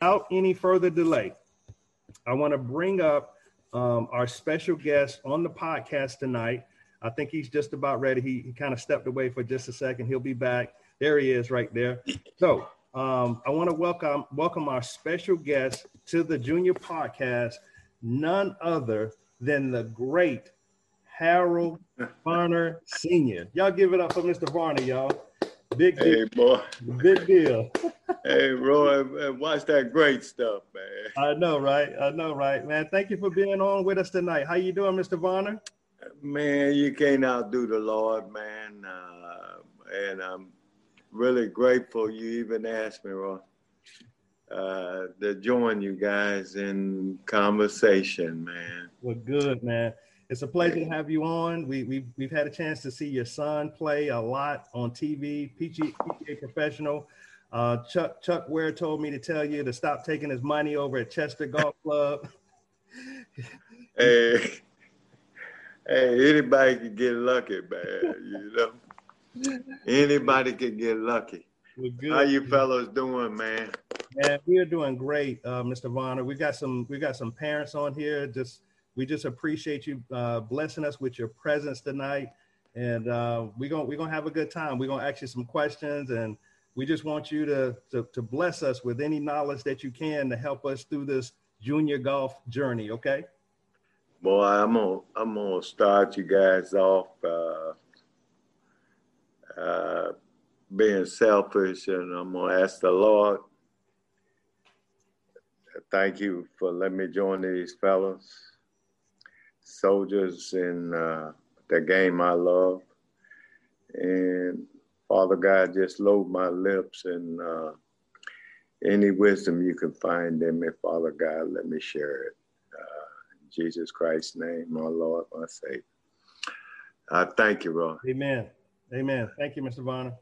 without any further delay, I want to bring up um, our special guest on the podcast tonight. I think he's just about ready. He, he kind of stepped away for just a second. He'll be back. There he is, right there. So um, I want to welcome welcome our special guest to the Junior Podcast, none other than the great Harold Varner Sr. Y'all give it up for Mr. Varner, y'all. Big deal. Hey, boy. Big deal. hey, Roy, watch that great stuff, man. I know, right? I know, right, man. Thank you for being on with us tonight. How you doing, Mr. Varner? Man, you can't outdo the Lord, man. Uh, and I'm really grateful you even asked me, Roy, uh, to join you guys in conversation, man. Well, good, man. It's a pleasure to have you on. We, we've, we've had a chance to see your son play a lot on TV, PGA, PGA professional. Uh, Chuck Chuck Ware told me to tell you to stop taking his money over at Chester Golf Club. hey, hey, anybody can get lucky, man. You know, anybody can get lucky. How you fellows doing, man? Man, we are doing great, uh, Mr. Varner. We got some we got some parents on here just we just appreciate you uh, blessing us with your presence tonight. And uh, we're going we're gonna have a good time. We're going to ask you some questions. And we just want you to, to, to bless us with any knowledge that you can to help us through this junior golf journey. Okay. Boy, I'm gonna I'm gonna start you guys off uh, uh, being selfish, and I'm gonna ask the Lord. Thank you for letting me join these fellows soldiers in uh, the game I love. And Father God, just load my lips and uh, any wisdom you can find in me, Father God, let me share it. Uh, in Jesus Christ's name, my Lord, my Savior. I thank you, Ron. Amen. Amen. Thank you, Mr. Varner.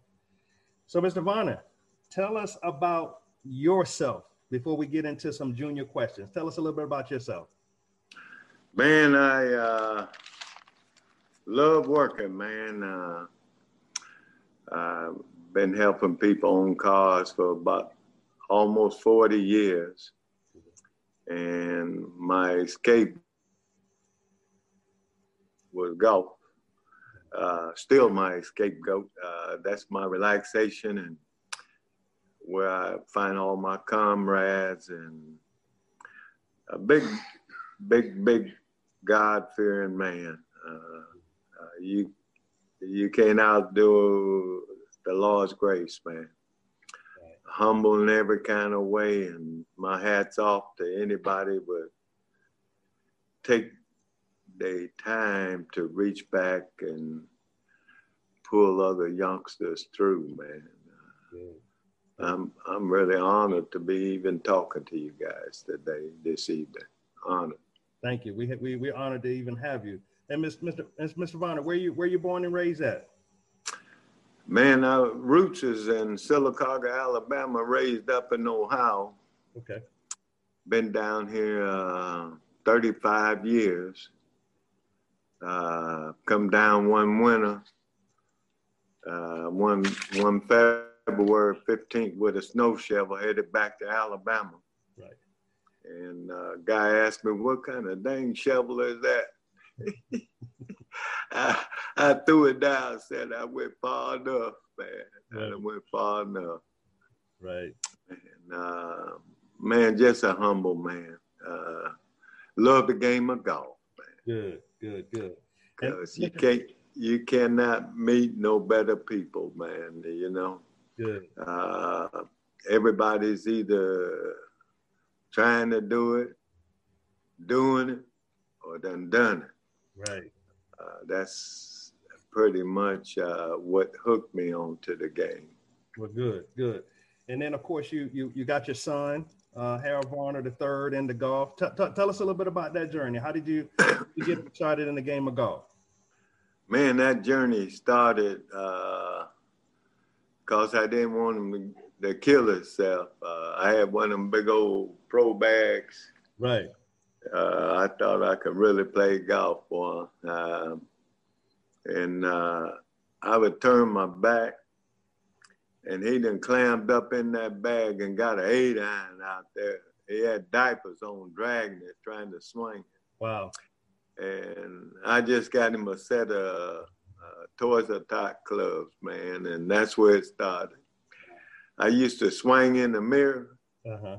So, Mr. Varner, tell us about yourself before we get into some junior questions. Tell us a little bit about yourself. Man, I uh, love working, man. Uh, I've been helping people own cars for about almost 40 years. And my escape was golf. Uh, still my scapegoat. Uh, that's my relaxation and where I find all my comrades and a big, big, big God fearing man. Uh, uh, you you can't outdo the Lord's grace, man. Humble in every kind of way, and my hats off to anybody would take the time to reach back and pull other youngsters through, man. Uh, I'm I'm really honored to be even talking to you guys today, this evening. Honored. Thank you. We we we're honored to even have you. And Mr. Mr. Varner, where you where you born and raised at? Man, our roots is in Sylacauga, Alabama, raised up in Ohio. Okay. Been down here uh, 35 years. Uh, come down one winter, uh, one one February 15th with a snow shovel headed back to Alabama. Right. And uh, guy asked me, what kind of dang shovel is that? I, I, threw it down, said I went far enough, man. Right. I went far enough. Right. And uh, man, just a humble man. Uh, love the game of golf, man. Good, good, good. Because you can't, you cannot meet no better people, man. You know. Good. Uh, everybody's either trying to do it, doing it, or done done it. Right. Uh, that's pretty much uh, what hooked me onto the game. Well, good, good. And then, of course, you you you got your son, uh, Harold Varner the third, into golf. T- t- tell us a little bit about that journey. How did you, you get started in the game of golf? Man, that journey started because uh, I didn't want him to to kill himself. Uh, I had one of them big old pro bags. Right. Uh, I thought I could really play golf for him. Um, and uh, I would turn my back and he done clammed up in that bag and got an eight iron out there. He had diapers on, dragging it, trying to swing it. Wow. And I just got him a set of uh, Toys Tot clubs, man, and that's where it started. I used to swing in the mirror. Uh-huh.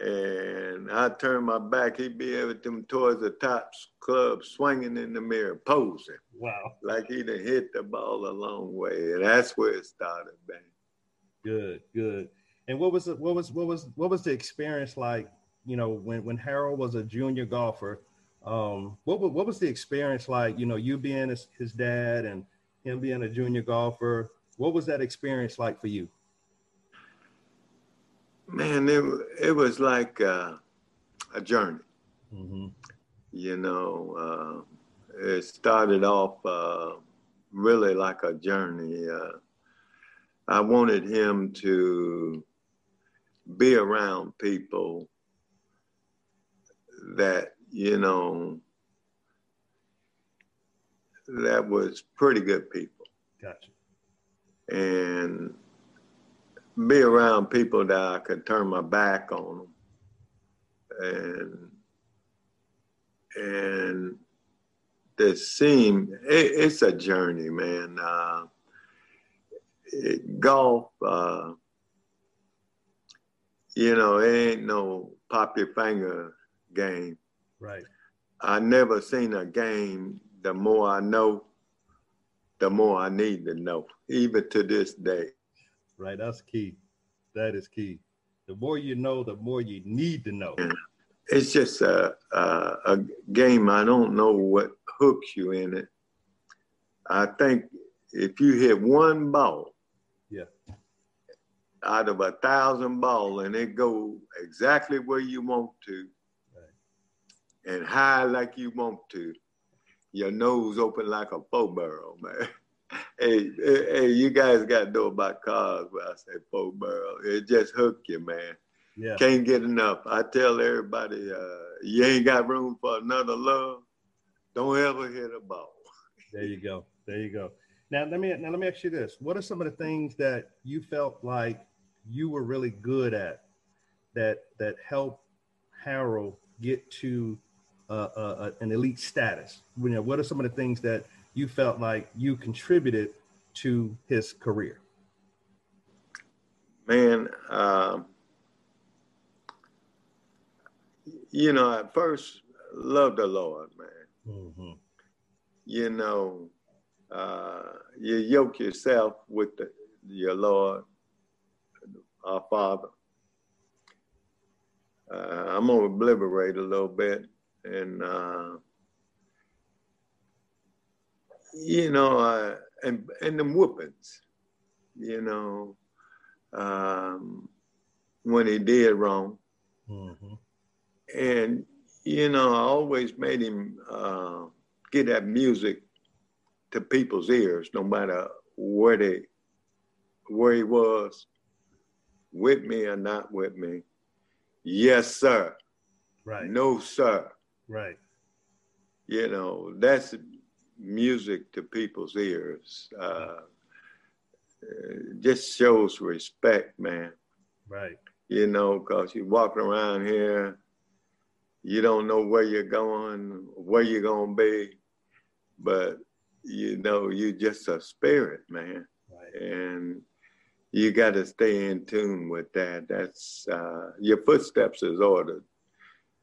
And I turn my back, he'd be with them Toys R Tot clubs swinging in the mirror, posing. Wow. Like he'd have hit the ball a long way. And that's where it started, man. Good, good. And what was it, what was what was what was the experience like, you know, when when Harold was a junior golfer? Um, what what was the experience like, you know, you being his, his dad and him being a junior golfer? What was that experience like for you? Man, it it was like uh, a journey. Mm-hmm. You know, uh, it started off uh, really like a journey. Uh, I wanted him to be around people that you know that was pretty good people. Gotcha. And be around people that I could turn my back on them. And and the seem it, it's a journey, man. Uh, it, golf, uh, you know, it ain't no pop your finger game. Right. I never seen a game. The more I know, the more I need to know, even to this day right? That's key. That is key. The more you know, the more you need to know. It's just a, a, a game. I don't know what hooks you in it. I think if you hit one ball, yeah, out of a thousand ball, and it go exactly where you want to, right. and high like you want to, your nose open like a four barrel, man. hey, hey, you guys got to know about cars. When I say four barrel, it just hooked you, man. Yeah. Can't get enough. I tell everybody, uh, you ain't got room for another love. Don't ever hit a ball. there you go. There you go. Now let me now let me ask you this: What are some of the things that you felt like you were really good at that that helped Harold get to uh, uh, an elite status? You know, what are some of the things that you felt like you contributed to his career? Man, um, you know, at first, love the Lord, man. Mm-hmm. You know, uh, you yoke yourself with the, your Lord, our Father. Uh, I'm gonna obliterate a little bit, and uh, you know, uh, and and the whoopings, you know, um, when he did wrong, mm-hmm. and you know, I always made him uh, get that music to people's ears, no matter where they where he was, with me or not with me. Yes, sir. Right. No, sir. Right. You know, that's music to people's ears. Uh, just shows respect, man. Right. You know, because you're walking around here, you don't know where you're going, where you're going to be, but you know, you're just a spirit, man. Right. And you got to stay in tune with that. That's uh, your footsteps is ordered.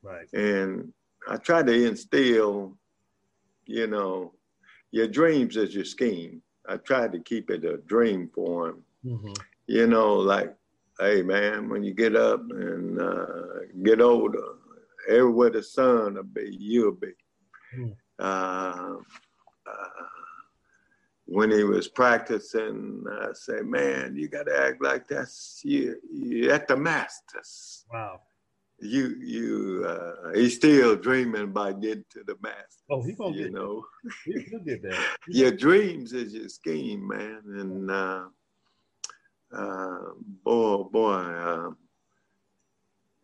Right. And I try to instill, you know, your dreams is your scheme. I tried to keep it a dream for him. Mm-hmm. You know, like, hey man, when you get up and uh, get older, everywhere the sun will be, you'll be. Mm. Uh, uh, when he was practicing, I say, man, you got to act like that's you. You at the Masters. Wow you you uh, he's still dreaming about getting to the master. Oh, he gonna you get know. He, will get that. your dreams is your scheme, man, and uh, uh, boy, boy, uh,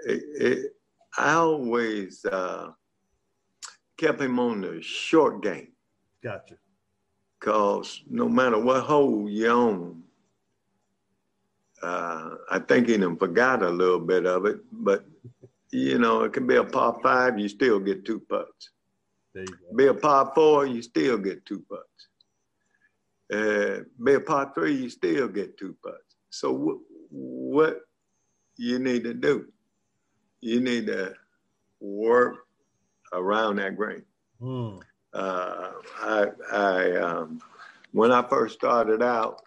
it, it, I always uh, kept him on the short game. Gotcha. Cause no matter what hole you own, uh, I think he done forgot a little bit of it, but you know, it can be a par five, you still get two putts. There you. Be a par four, you still get two putts. Uh, be a par three, you still get two putts. So w- what you need to do, you need to work around that green. Mm. Uh, I, I um, when I first started out,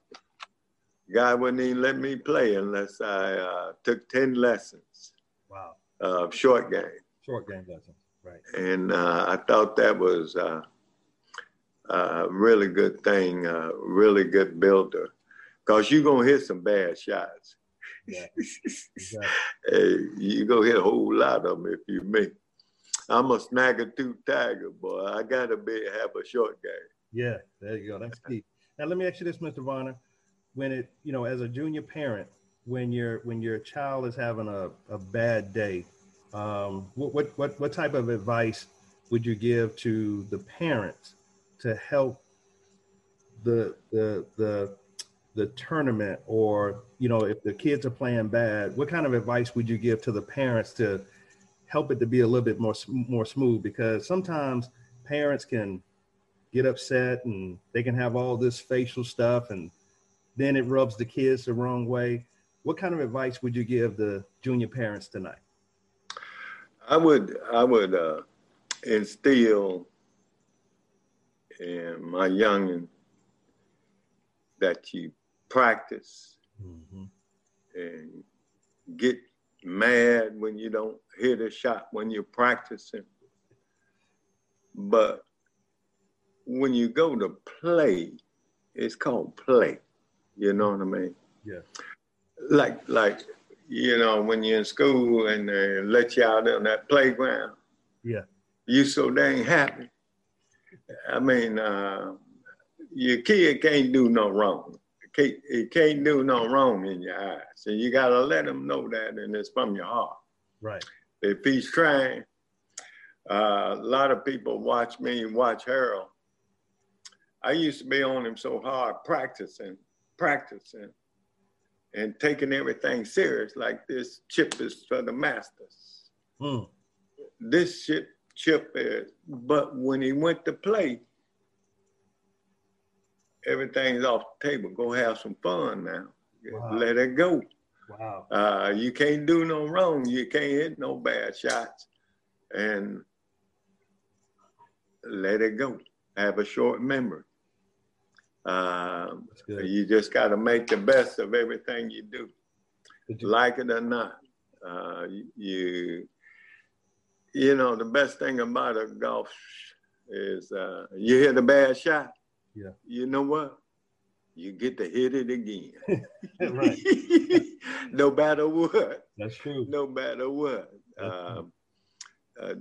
God wouldn't even let me play unless I uh, took 10 lessons. Wow. Of short game. Short game lessons, right. And uh, I thought that was uh, a really good thing, a really good builder. Because you're going to hit some bad shots. Yeah. Exactly. hey, you're going to hit a whole lot of them if you me. I'm a snagger tooth tiger, boy. I got to be have a short game. Yeah, there you go. That's key. Now, let me ask you this, Mr. Varner when it you know as a junior parent when your when your child is having a, a bad day um, what, what what what type of advice would you give to the parents to help the the the the tournament or you know if the kids are playing bad what kind of advice would you give to the parents to help it to be a little bit more more smooth because sometimes parents can get upset and they can have all this facial stuff and then it rubs the kids the wrong way. What kind of advice would you give the junior parents tonight? I would I would uh, instill in my youngin that you practice mm-hmm. and get mad when you don't hit a shot when you're practicing. But when you go to play, it's called play. You know what I mean? Yeah. Like like you know when you're in school and they let you out on that playground. Yeah. You so dang happy. I mean, uh, your kid can't do no wrong. He can't do no wrong in your eyes. So you gotta let him know that, and it's from your heart. Right. If he's trying, uh, a lot of people watch me and watch Harold. I used to be on him so hard practicing practicing and taking everything serious like this chip is for the masters. Mm. This chip chip is, but when he went to play, everything's off the table. Go have some fun now. Wow. Let it go. Wow. Uh, you can't do no wrong. You can't hit no bad shots. And let it go. Have a short memory. Uh, you just got to make the best of everything you do, you- like it or not. Uh, you, you know, the best thing about a golf is uh, you hit a bad shot. Yeah. You know what? You get to hit it again. right. no matter what. That's true. No matter what. Uh, uh,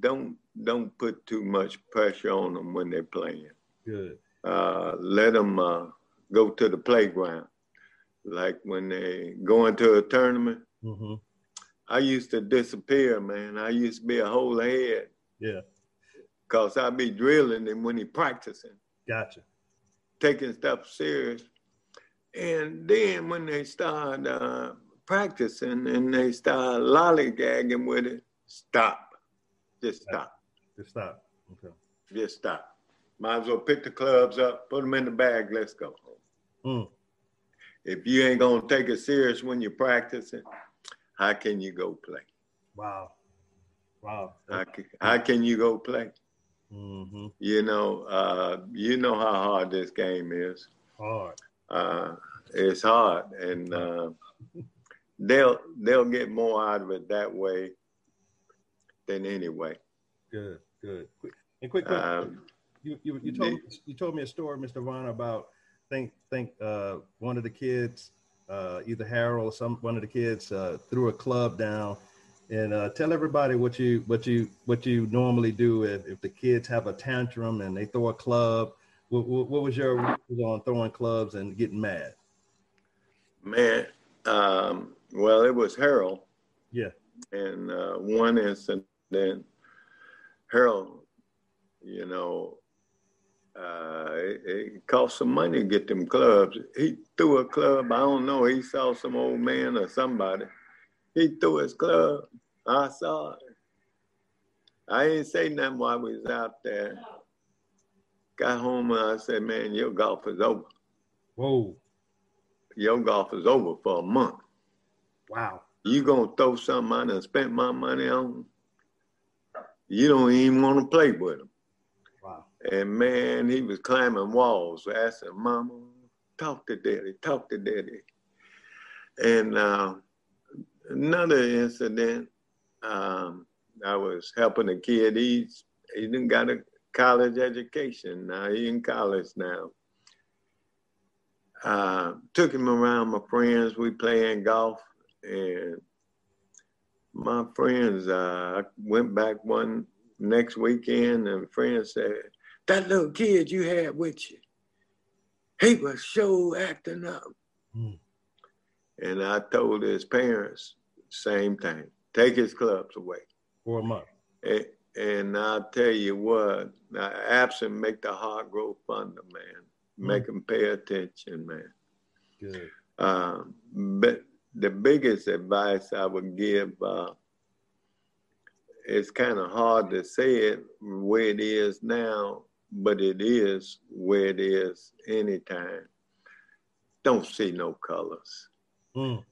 don't don't put too much pressure on them when they're playing. Good uh, let them uh, go to the playground. Like when they go into a tournament, mm-hmm. I used to disappear, man. I used to be a whole head. Yeah. Cause I'd be drilling them when he practicing. Gotcha. Taking stuff serious. And then when they start uh, practicing and they start lollygagging with it, stop. Just stop. Just stop. Okay. Just stop. Might as well pick the clubs up, put them in the bag, let's go. Mm. If you ain't gonna take it serious when you're practicing, how can you go play? Wow. Wow. How can, how can you go play? Mm-hmm. You know, uh, you know how hard this game is. Hard. Uh, it's hard, and uh, they'll they'll get more out of it that way than anyway. Good, good. And quick, quick um, you, you, you told you told me a story, Mr. Vaughn, about think think uh, one of the kids, uh, either Harold or some one of the kids uh, threw a club down. And uh, tell everybody what you what you what you normally do if, if the kids have a tantrum and they throw a club. What, what, what was your on throwing clubs and getting mad? Man, um, well, it was Harold. Yeah. And uh, one incident, Harold, you know, uh, it, it cost some money to get them clubs. He threw a club. I don't know. He saw some old man or somebody. He threw his club. I saw it. I ain't say nothing while we was out there. Got home and I said, "Man, your golf is over." Whoa. Your golf is over for a month. Wow. You gonna throw something I done spent my money on? You don't even want to play with him. And man, he was climbing walls, I said, Mama, talk to Daddy, talk to Daddy. And uh, another incident, um, I was helping a kid. He's he didn't got a college education now. He in college now. Uh, took him around my friends. We playing golf, and my friends. Uh, I went back one next weekend, and friends said, "That little kid you had with you, he was sure acting up." Hmm. And I told his parents, same thing. Take his clubs away. For a month. And, and I'll tell you what, now, absent make the heart grow fonder, man. Make them pay attention, man. Good. Um, but the biggest advice I would give, uh, it's kind of hard to say it where it is now, but it is where it is anytime. Don't see no colors. Mm.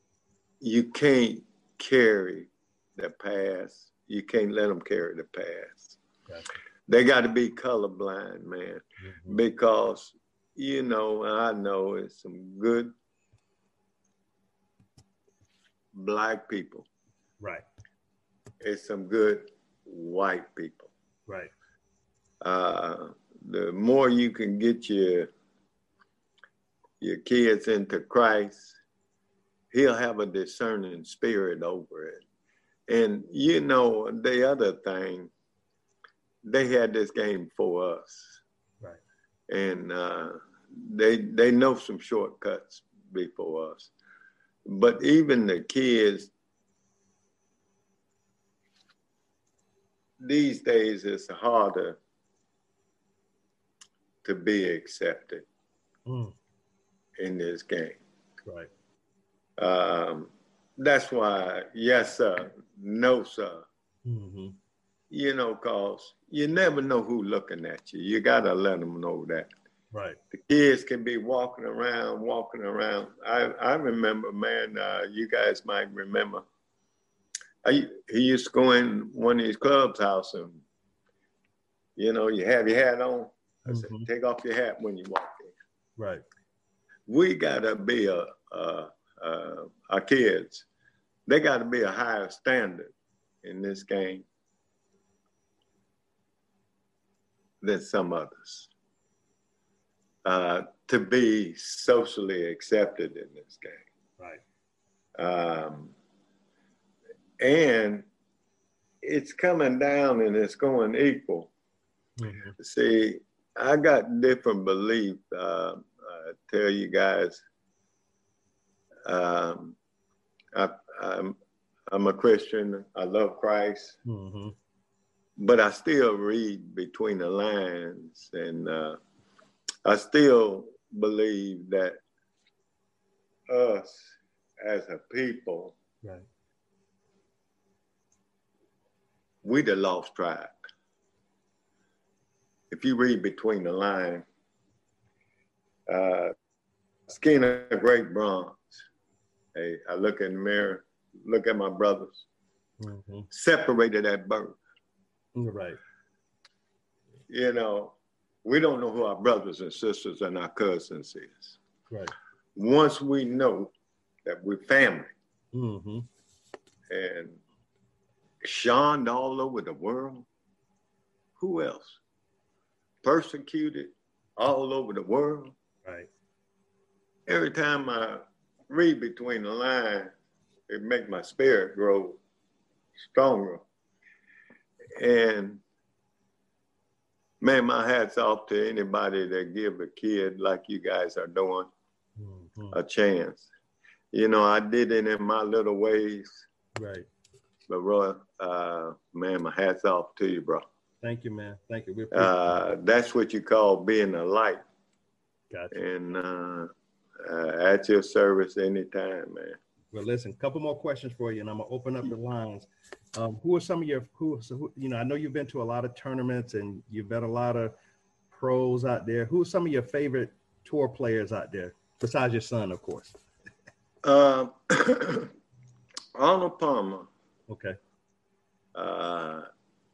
You can't carry the past. You can't let them carry the past. Gotcha. They got to be colorblind, man, Mhm. because you know I know it's some good black people. Right. It's some good white people. Right. Uh, the more you can get your your kids into Christ, he'll have a discerning spirit over it. And you know, the other thing, they had this game for us. Right. And uh, they they know some shortcuts before us. But even the kids these days it's harder to be accepted Mm. in this game. Right. Um, that's why, yes, sir, no, sir. hmm You know, cause you never know who looking at you. You gotta let them know that. Right. The kids can be walking around, walking around. I I remember, man. Uh, you guys might remember. I he used to go in one of these clubs house and, you know, you have your hat on. I said, Mhm. take off your hat when you walk in. Right. we gotta be a, a, a our kids. They gotta be a higher standard in this game than some others. Uh, to be socially accepted in this game. Right. Um, and it's coming down and it's going equal. hmm See, I got different belief. Uh, I tell you guys, um, I, I'm, I'm a Christian. I love Christ, hmm but I still read between the lines, and uh, I still believe that us as a people, Right. we the lost tribe. If you read between the lines, uh, skin of great bronze. Hey, I look in the mirror, look at my brothers, hmm separated at birth. Right. You know, we don't know who our brothers and sisters and our cousins is. Right. Once we know that we're family hmm and shunned all over the world, who else? Persecuted all over the world. Right. every time I read between the lines, it makes my spirit grow stronger. And man, my hat's off to anybody that give a kid like you guys are doing hmm a chance. You know, I did it in my little ways, Right. but Roy, uh, man, my hat's off to you, bro. Thank you, man. Thank you. We Uh, that's what you call being a light, Gotcha. and uh, uh, at your service anytime, man. Well, listen, a couple more questions for you, and I'm gonna open up the lines. Um, who are some of your who, so who? You know, I know you've been to a lot of tournaments and you've met a lot of pros out there. Who are some of your favorite tour players out there, besides your son, of course? Um, Arnold Palmer, Okay. uh,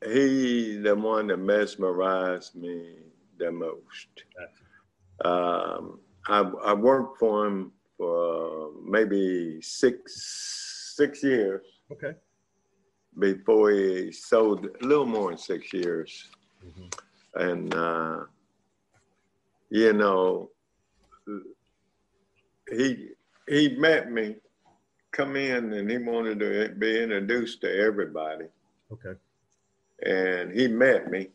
he the one that mesmerized me the most. Gotcha. Um, I, I worked for him for maybe six six years Okay. before he sold a little more than six years. Mhm. And, uh, you know, he, he met me, come in and he wanted to be introduced to everybody. Okay. And he met me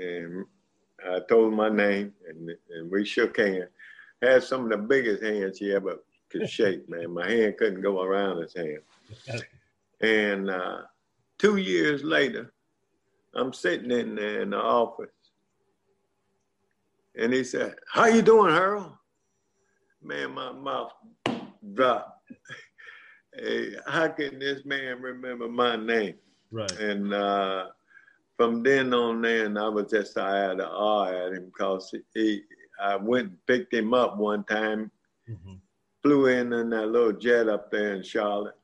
and I told him my name and, and we shook hands. Had some of the biggest hands he ever could shake, man. My hand couldn't go around his hand. And uh, two years later, I'm sitting in there in the office, and he said, "How you doing, Harold?" Man, my mouth dropped. hey, how can this man remember my name? Right. And uh, from then on, then I was just I had an awe at him because he. I went and picked him up one time hmm flew in in that little jet up there in Charlotte,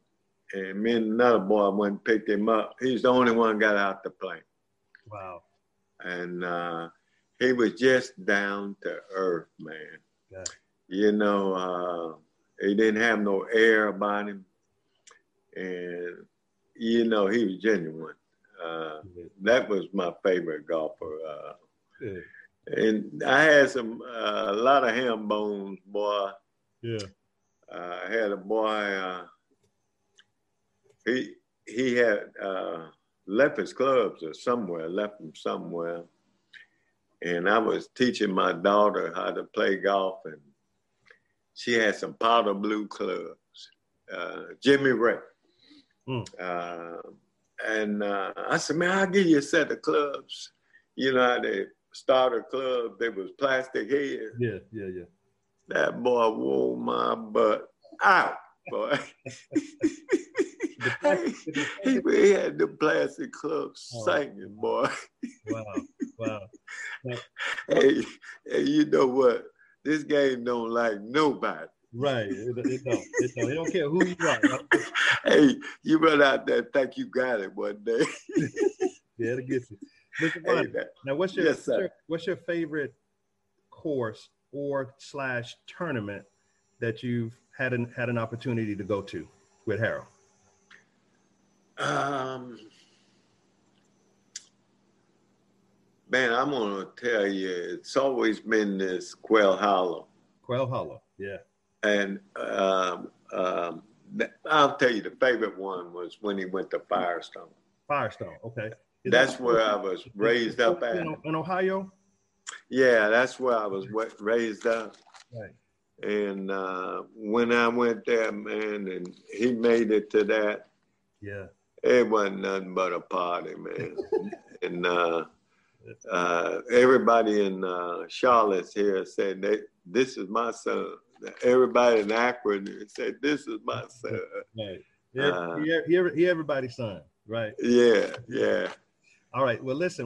and me and another boy went and picked him up. He's the only one got out the plane, Wow. and uh, he was just down to earth, man. Yeah. You know, uh, he didn't have no air about him, and you know he was genuine. Uh, that was my favorite golfer. Uh, Yeah. and I had some uh, a lot of ham bones, boy. Yeah. uh, I had a boy. Uh, he he had uh, left his clubs or somewhere, left them somewhere, and I was teaching my daughter how to play golf, and she had some powder blue clubs. Uh, Jimmy Ray. Mm. Uh, and uh, I said, man, I'll give you a set of clubs. You know how they starter club, they was plastic head. Yeah. Yeah. Yeah. That boy wore my butt out, boy. he, he, had the plastic clubs Oh. singing, boy. Wow. Wow. Hey, hey, you know what? This game don't like nobody. Right. It, it don't. It don't. It don't care who you are. hey, you run out there think you got it one day. Yeah, it'll get you. Mr. Hey, now, what's your, Yes, sir. what's your favorite course or slash tournament that you've had an had an opportunity to go to with Harold? Um, man, I'm gonna tell you, it's always been this Quail Hollow. Quail Hollow. Yeah. And um, um, I'll tell you, the favorite one was when he went to Firestone. Firestone. Okay. Is That's that- where I was raised up at. in, Ohio. Yeah, that's where I was raised up. Right. And uh, when I went there, man, and he made it to that, Yeah. it wasn't nothing but a party, man. and uh, uh, everybody in uh, Charlotte's here said, they, "This is my son." Everybody in Akron said, "This is my son." Right. Yeah. Uh, he, he, he everybody's son. Right. Yeah, yeah. All right. Well, listen.